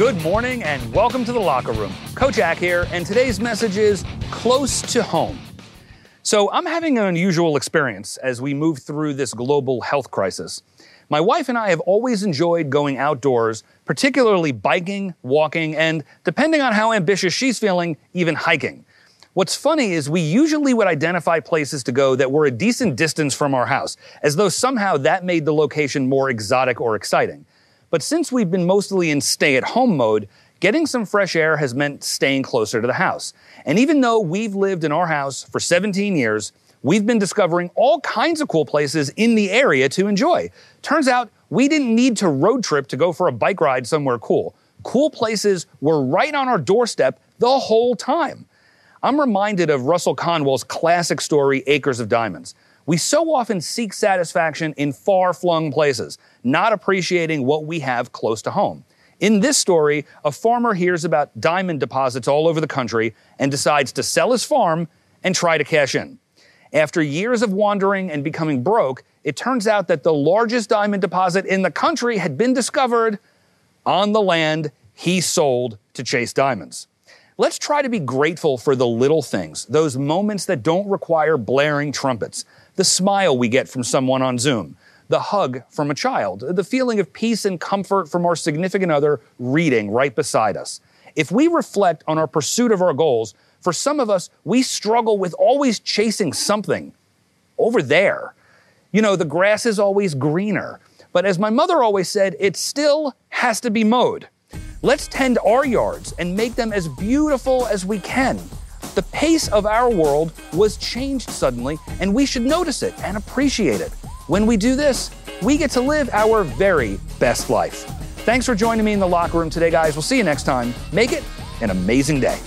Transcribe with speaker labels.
Speaker 1: Good morning and welcome to the locker room. Coach Ack here, and today's message is close to home. So, I'm having an unusual experience as we move through this global health crisis. My wife and I have always enjoyed going outdoors, particularly biking, walking, and depending on how ambitious she's feeling, even hiking. What's funny is we usually would identify places to go that were a decent distance from our house, as though somehow that made the location more exotic or exciting. But since we've been mostly in stay at home mode, getting some fresh air has meant staying closer to the house. And even though we've lived in our house for 17 years, we've been discovering all kinds of cool places in the area to enjoy. Turns out we didn't need to road trip to go for a bike ride somewhere cool. Cool places were right on our doorstep the whole time. I'm reminded of Russell Conwell's classic story, Acres of Diamonds. We so often seek satisfaction in far flung places, not appreciating what we have close to home. In this story, a farmer hears about diamond deposits all over the country and decides to sell his farm and try to cash in. After years of wandering and becoming broke, it turns out that the largest diamond deposit in the country had been discovered on the land he sold to chase diamonds. Let's try to be grateful for the little things, those moments that don't require blaring trumpets, the smile we get from someone on Zoom, the hug from a child, the feeling of peace and comfort from our significant other reading right beside us. If we reflect on our pursuit of our goals, for some of us, we struggle with always chasing something over there. You know, the grass is always greener. But as my mother always said, it still has to be mowed. Let's tend our yards and make them as beautiful as we can. The pace of our world was changed suddenly, and we should notice it and appreciate it. When we do this, we get to live our very best life. Thanks for joining me in the locker room today, guys. We'll see you next time. Make it an amazing day.